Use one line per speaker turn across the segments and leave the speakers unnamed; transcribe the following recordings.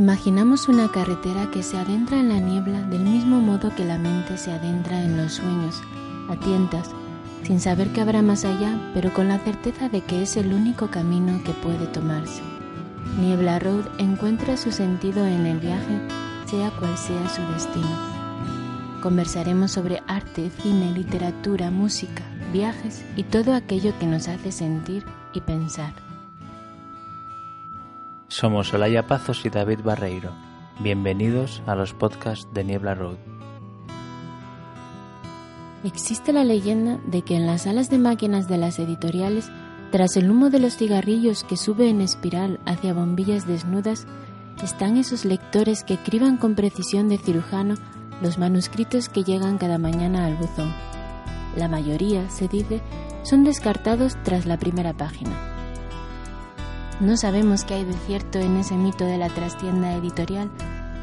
Imaginamos una carretera que se adentra en la niebla del mismo modo que la mente se adentra en los sueños, a tientas, sin saber que habrá más allá, pero con la certeza de que es el único camino que puede tomarse. Niebla Road encuentra su sentido en el viaje, sea cual sea su destino. Conversaremos sobre arte, cine, literatura, música, viajes y todo aquello que nos hace sentir y pensar.
Somos Olaya Pazos y David Barreiro. Bienvenidos a los podcasts de Niebla Road.
Existe la leyenda de que en las salas de máquinas de las editoriales, tras el humo de los cigarrillos que sube en espiral hacia bombillas desnudas, están esos lectores que criban con precisión de cirujano los manuscritos que llegan cada mañana al buzón. La mayoría, se dice, son descartados tras la primera página. No sabemos qué hay de cierto en ese mito de la trastienda editorial,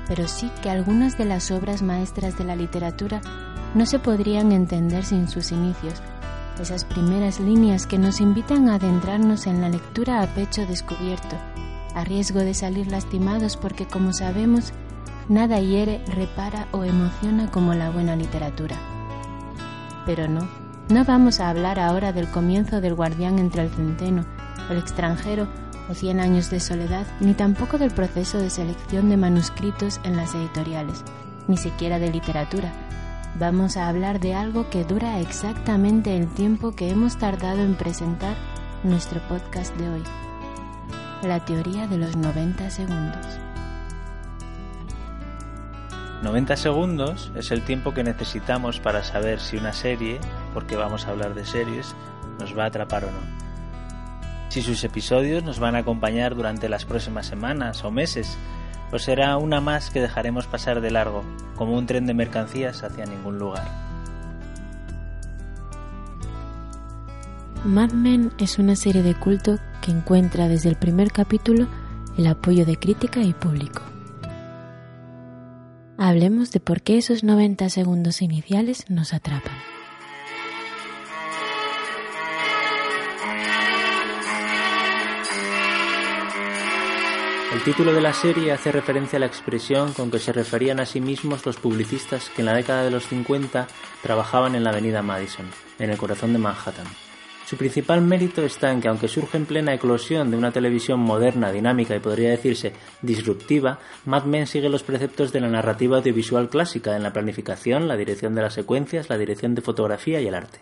pero sí que algunas de las obras maestras de la literatura no se podrían entender sin sus inicios, esas primeras líneas que nos invitan a adentrarnos en la lectura a pecho descubierto, a riesgo de salir lastimados porque, como sabemos, nada hiere, repara o emociona como la buena literatura. Pero no, no vamos a hablar ahora del comienzo del guardián entre el centeno, el extranjero o Cien años de soledad, ni tampoco del proceso de selección de manuscritos en las editoriales, ni siquiera de literatura. Vamos a hablar de algo que dura exactamente el tiempo que hemos tardado en presentar nuestro podcast de hoy. La teoría de los 90 segundos.
90 segundos es el tiempo que necesitamos para saber si una serie, porque vamos a hablar de series, nos va a atrapar o no. Si sus episodios nos van a acompañar durante las próximas semanas o meses, o será una más que dejaremos pasar de largo, como un tren de mercancías hacia ningún lugar.
Mad Men es una serie de culto que encuentra desde el primer capítulo el apoyo de crítica y público. Hablemos de por qué esos 90 segundos iniciales nos atrapan.
El título de la serie hace referencia a la expresión con que se referían a sí mismos los publicistas que en la década de los 50 trabajaban en la avenida Madison, en el corazón de Manhattan. Su principal mérito está en que aunque surge en plena eclosión de una televisión moderna, dinámica y podría decirse disruptiva, Mad Men sigue los preceptos de la narrativa audiovisual clásica en la planificación, la dirección de las secuencias, la dirección de fotografía y el arte.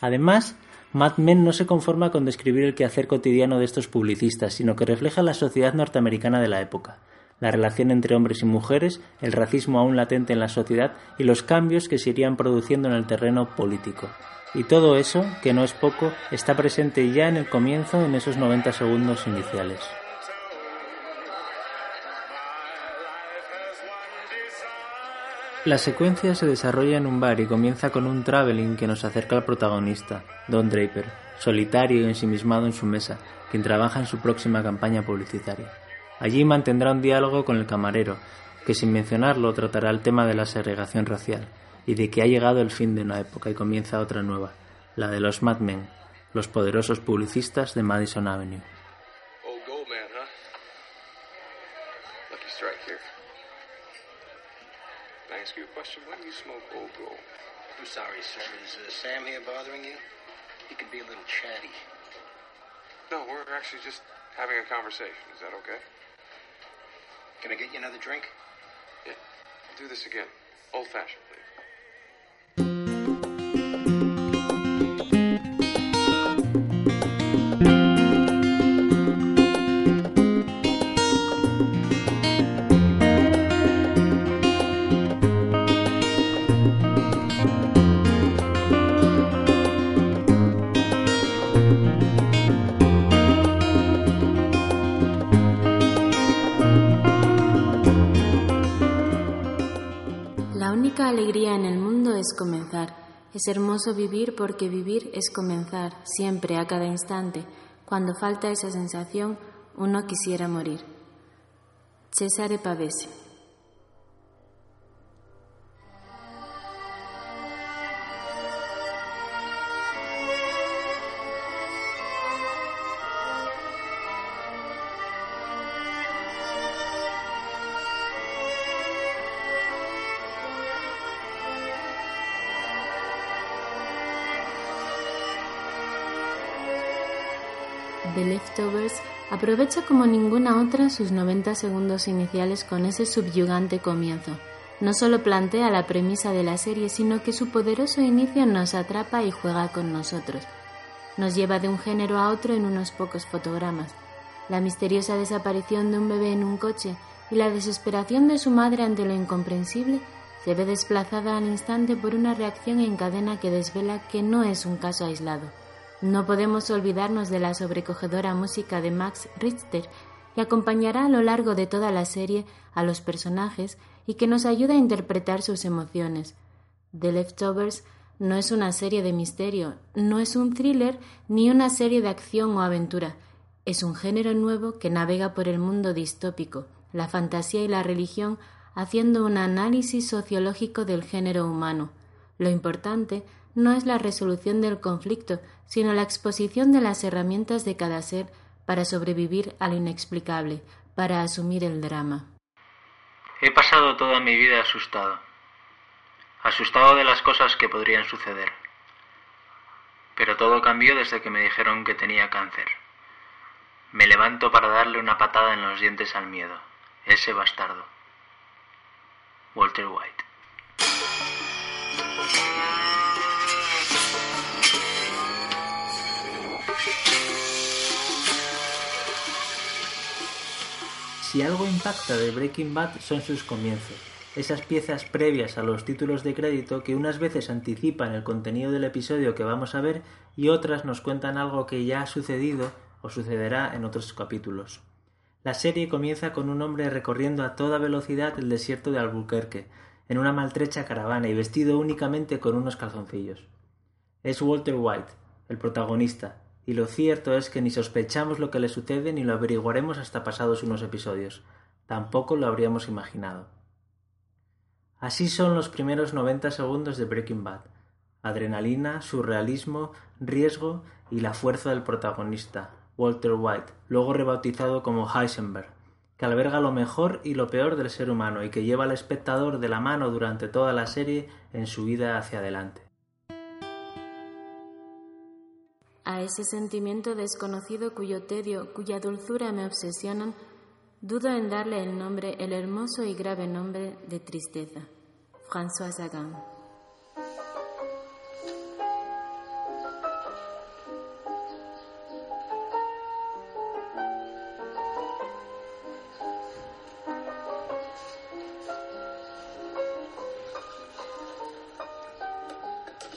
Además, Mad Men no se conforma con describir el quehacer cotidiano de estos publicistas, sino que refleja la sociedad norteamericana de la época, la relación entre hombres y mujeres, el racismo aún latente en la sociedad y los cambios que se irían produciendo en el terreno político. Y todo eso, que no es poco, está presente ya en el comienzo en esos 90 segundos iniciales. La secuencia se desarrolla en un bar y comienza con un traveling que nos acerca al protagonista, Don Draper, solitario y ensimismado en su mesa, quien trabaja en su próxima campaña publicitaria. Allí mantendrá un diálogo con el camarero, que sin mencionarlo tratará el tema de la segregación racial y de que ha llegado el fin de una época y comienza otra nueva, la de los Mad Men, los poderosos publicistas de Madison Avenue.
Sorry, sir. Is uh, Sam here bothering you? He can be a little chatty.
No, we're actually just having a conversation. Is that okay?
Can I get you another drink?
Yeah. We'll do this again. Old fashioned,
alegría en el mundo es comenzar. Es hermoso vivir porque vivir es comenzar, siempre, a cada instante. Cuando falta esa sensación, uno quisiera morir. Cesare Pavese. Leftovers aprovecha como ninguna otra sus 90 segundos iniciales con ese subyugante comienzo. No solo plantea la premisa de la serie, sino que su poderoso inicio nos atrapa y juega con nosotros. Nos lleva de un género a otro en unos pocos fotogramas. La misteriosa desaparición de un bebé en un coche y la desesperación de su madre ante lo incomprensible se ve desplazada al instante por una reacción en cadena que desvela que no es un caso aislado. No podemos olvidarnos de la sobrecogedora música de Max Richter, que acompañará a lo largo de toda la serie a los personajes y que nos ayuda a interpretar sus emociones. The Leftovers no es una serie de misterio, no es un thriller ni una serie de acción o aventura. Es un género nuevo que navega por el mundo distópico, la fantasía y la religión, haciendo un análisis sociológico del género humano. Lo importante no es la resolución del conflicto, sino la exposición de las herramientas de cada ser para sobrevivir a lo inexplicable, para asumir el drama.
He pasado toda mi vida asustado, asustado de las cosas que podrían suceder. Pero todo cambió desde que me dijeron que tenía cáncer. Me levanto para darle una patada en los dientes al miedo, ese bastardo. Walter White. Si algo impacta de Breaking Bad son sus comienzos, esas piezas previas a los títulos de crédito que unas veces anticipan el contenido del episodio que vamos a ver y otras nos cuentan algo que ya ha sucedido o sucederá en otros capítulos. La serie comienza con un hombre recorriendo a toda velocidad el desierto de Albuquerque, en una maltrecha caravana y vestido únicamente con unos calzoncillos. Es Walter White, el protagonista, y lo cierto es que ni sospechamos lo que le sucede ni lo averiguaremos hasta pasados unos episodios. Tampoco lo habríamos imaginado. Así son los primeros 90 segundos de Breaking Bad. Adrenalina, surrealismo, riesgo y la fuerza del protagonista, Walter White, luego rebautizado como Heisenberg, que alberga lo mejor y lo peor del ser humano y que lleva al espectador de la mano durante toda la serie en su vida hacia adelante.
A ese sentimiento desconocido cuyo tedio, cuya dulzura me obsesionan, dudo en darle el nombre, el hermoso y grave nombre de tristeza. François Sagan.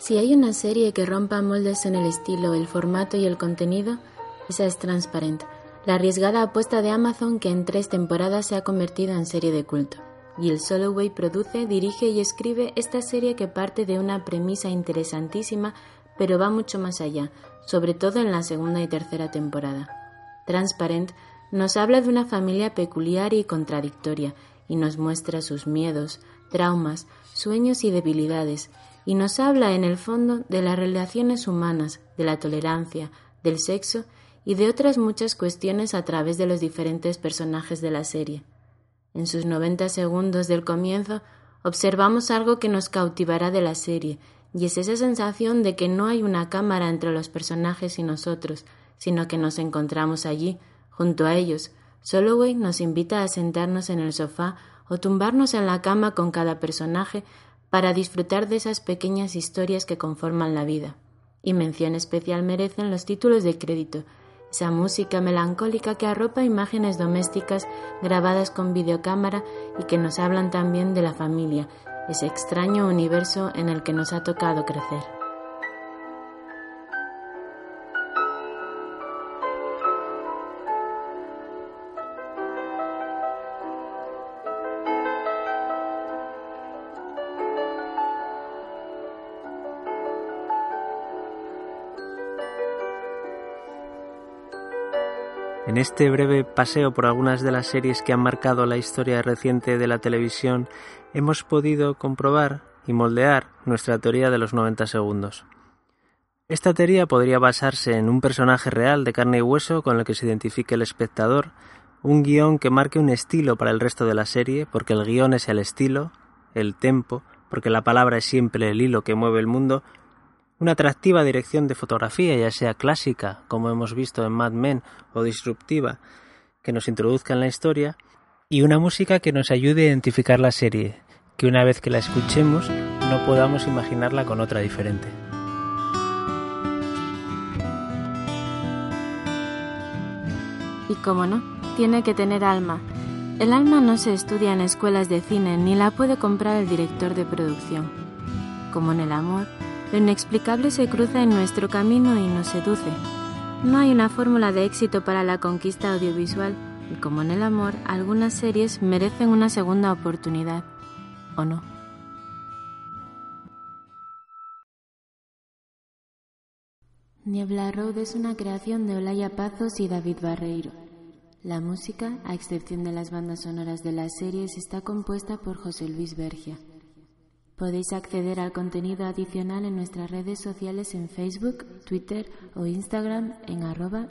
Si hay una serie que rompa moldes en el estilo, el formato y el contenido, esa es Transparent, la arriesgada apuesta de Amazon que en tres temporadas se ha convertido en serie de culto. Jill Soloway produce, dirige y escribe esta serie que parte de una premisa interesantísima, pero va mucho más allá, sobre todo en la segunda y tercera temporada. Transparent nos habla de una familia peculiar y contradictoria, y nos muestra sus miedos, traumas, sueños y debilidades, y nos habla en el fondo de las relaciones humanas, de la tolerancia, del sexo y de otras muchas cuestiones a través de los diferentes personajes de la serie. En sus 90 segundos del comienzo observamos algo que nos cautivará de la serie, y es esa sensación de que no hay una cámara entre los personajes y nosotros, sino que nos encontramos allí, junto a ellos. Soloway nos invita a sentarnos en el sofá o tumbarnos en la cama con cada personaje para disfrutar de esas pequeñas historias que conforman la vida. Y mención especial merecen los títulos de crédito, esa música melancólica que arropa imágenes domésticas grabadas con videocámara y que nos hablan también de la familia, ese extraño universo en el que nos ha tocado crecer.
En este breve paseo por algunas de las series que han marcado la historia reciente de la televisión, hemos podido comprobar y moldear nuestra teoría de los 90 segundos. Esta teoría podría basarse en un personaje real de carne y hueso con el que se identifique el espectador, un guion que marque un estilo para el resto de la serie, porque el guion es el estilo, el tempo, porque la palabra es siempre el hilo que mueve el mundo, una atractiva dirección de fotografía, ya sea clásica, como hemos visto en Mad Men, o disruptiva, que nos introduzca en la historia, y una música que nos ayude a identificar la serie, que una vez que la escuchemos no podamos imaginarla con otra diferente.
Y como no, tiene que tener alma. El alma no se estudia en escuelas de cine ni la puede comprar el director de producción. Como en el amor, lo inexplicable se cruza en nuestro camino y nos seduce. No hay una fórmula de éxito para la conquista audiovisual y como en el amor, algunas series merecen una segunda oportunidad, ¿o no? Niebla Road es una creación de Olaya Pazos y David Barreiro. La música, a excepción de las bandas sonoras de las series, está compuesta por José Luis Bergia. Podéis acceder al contenido adicional en nuestras redes sociales en Facebook, Twitter o Instagram en arroba.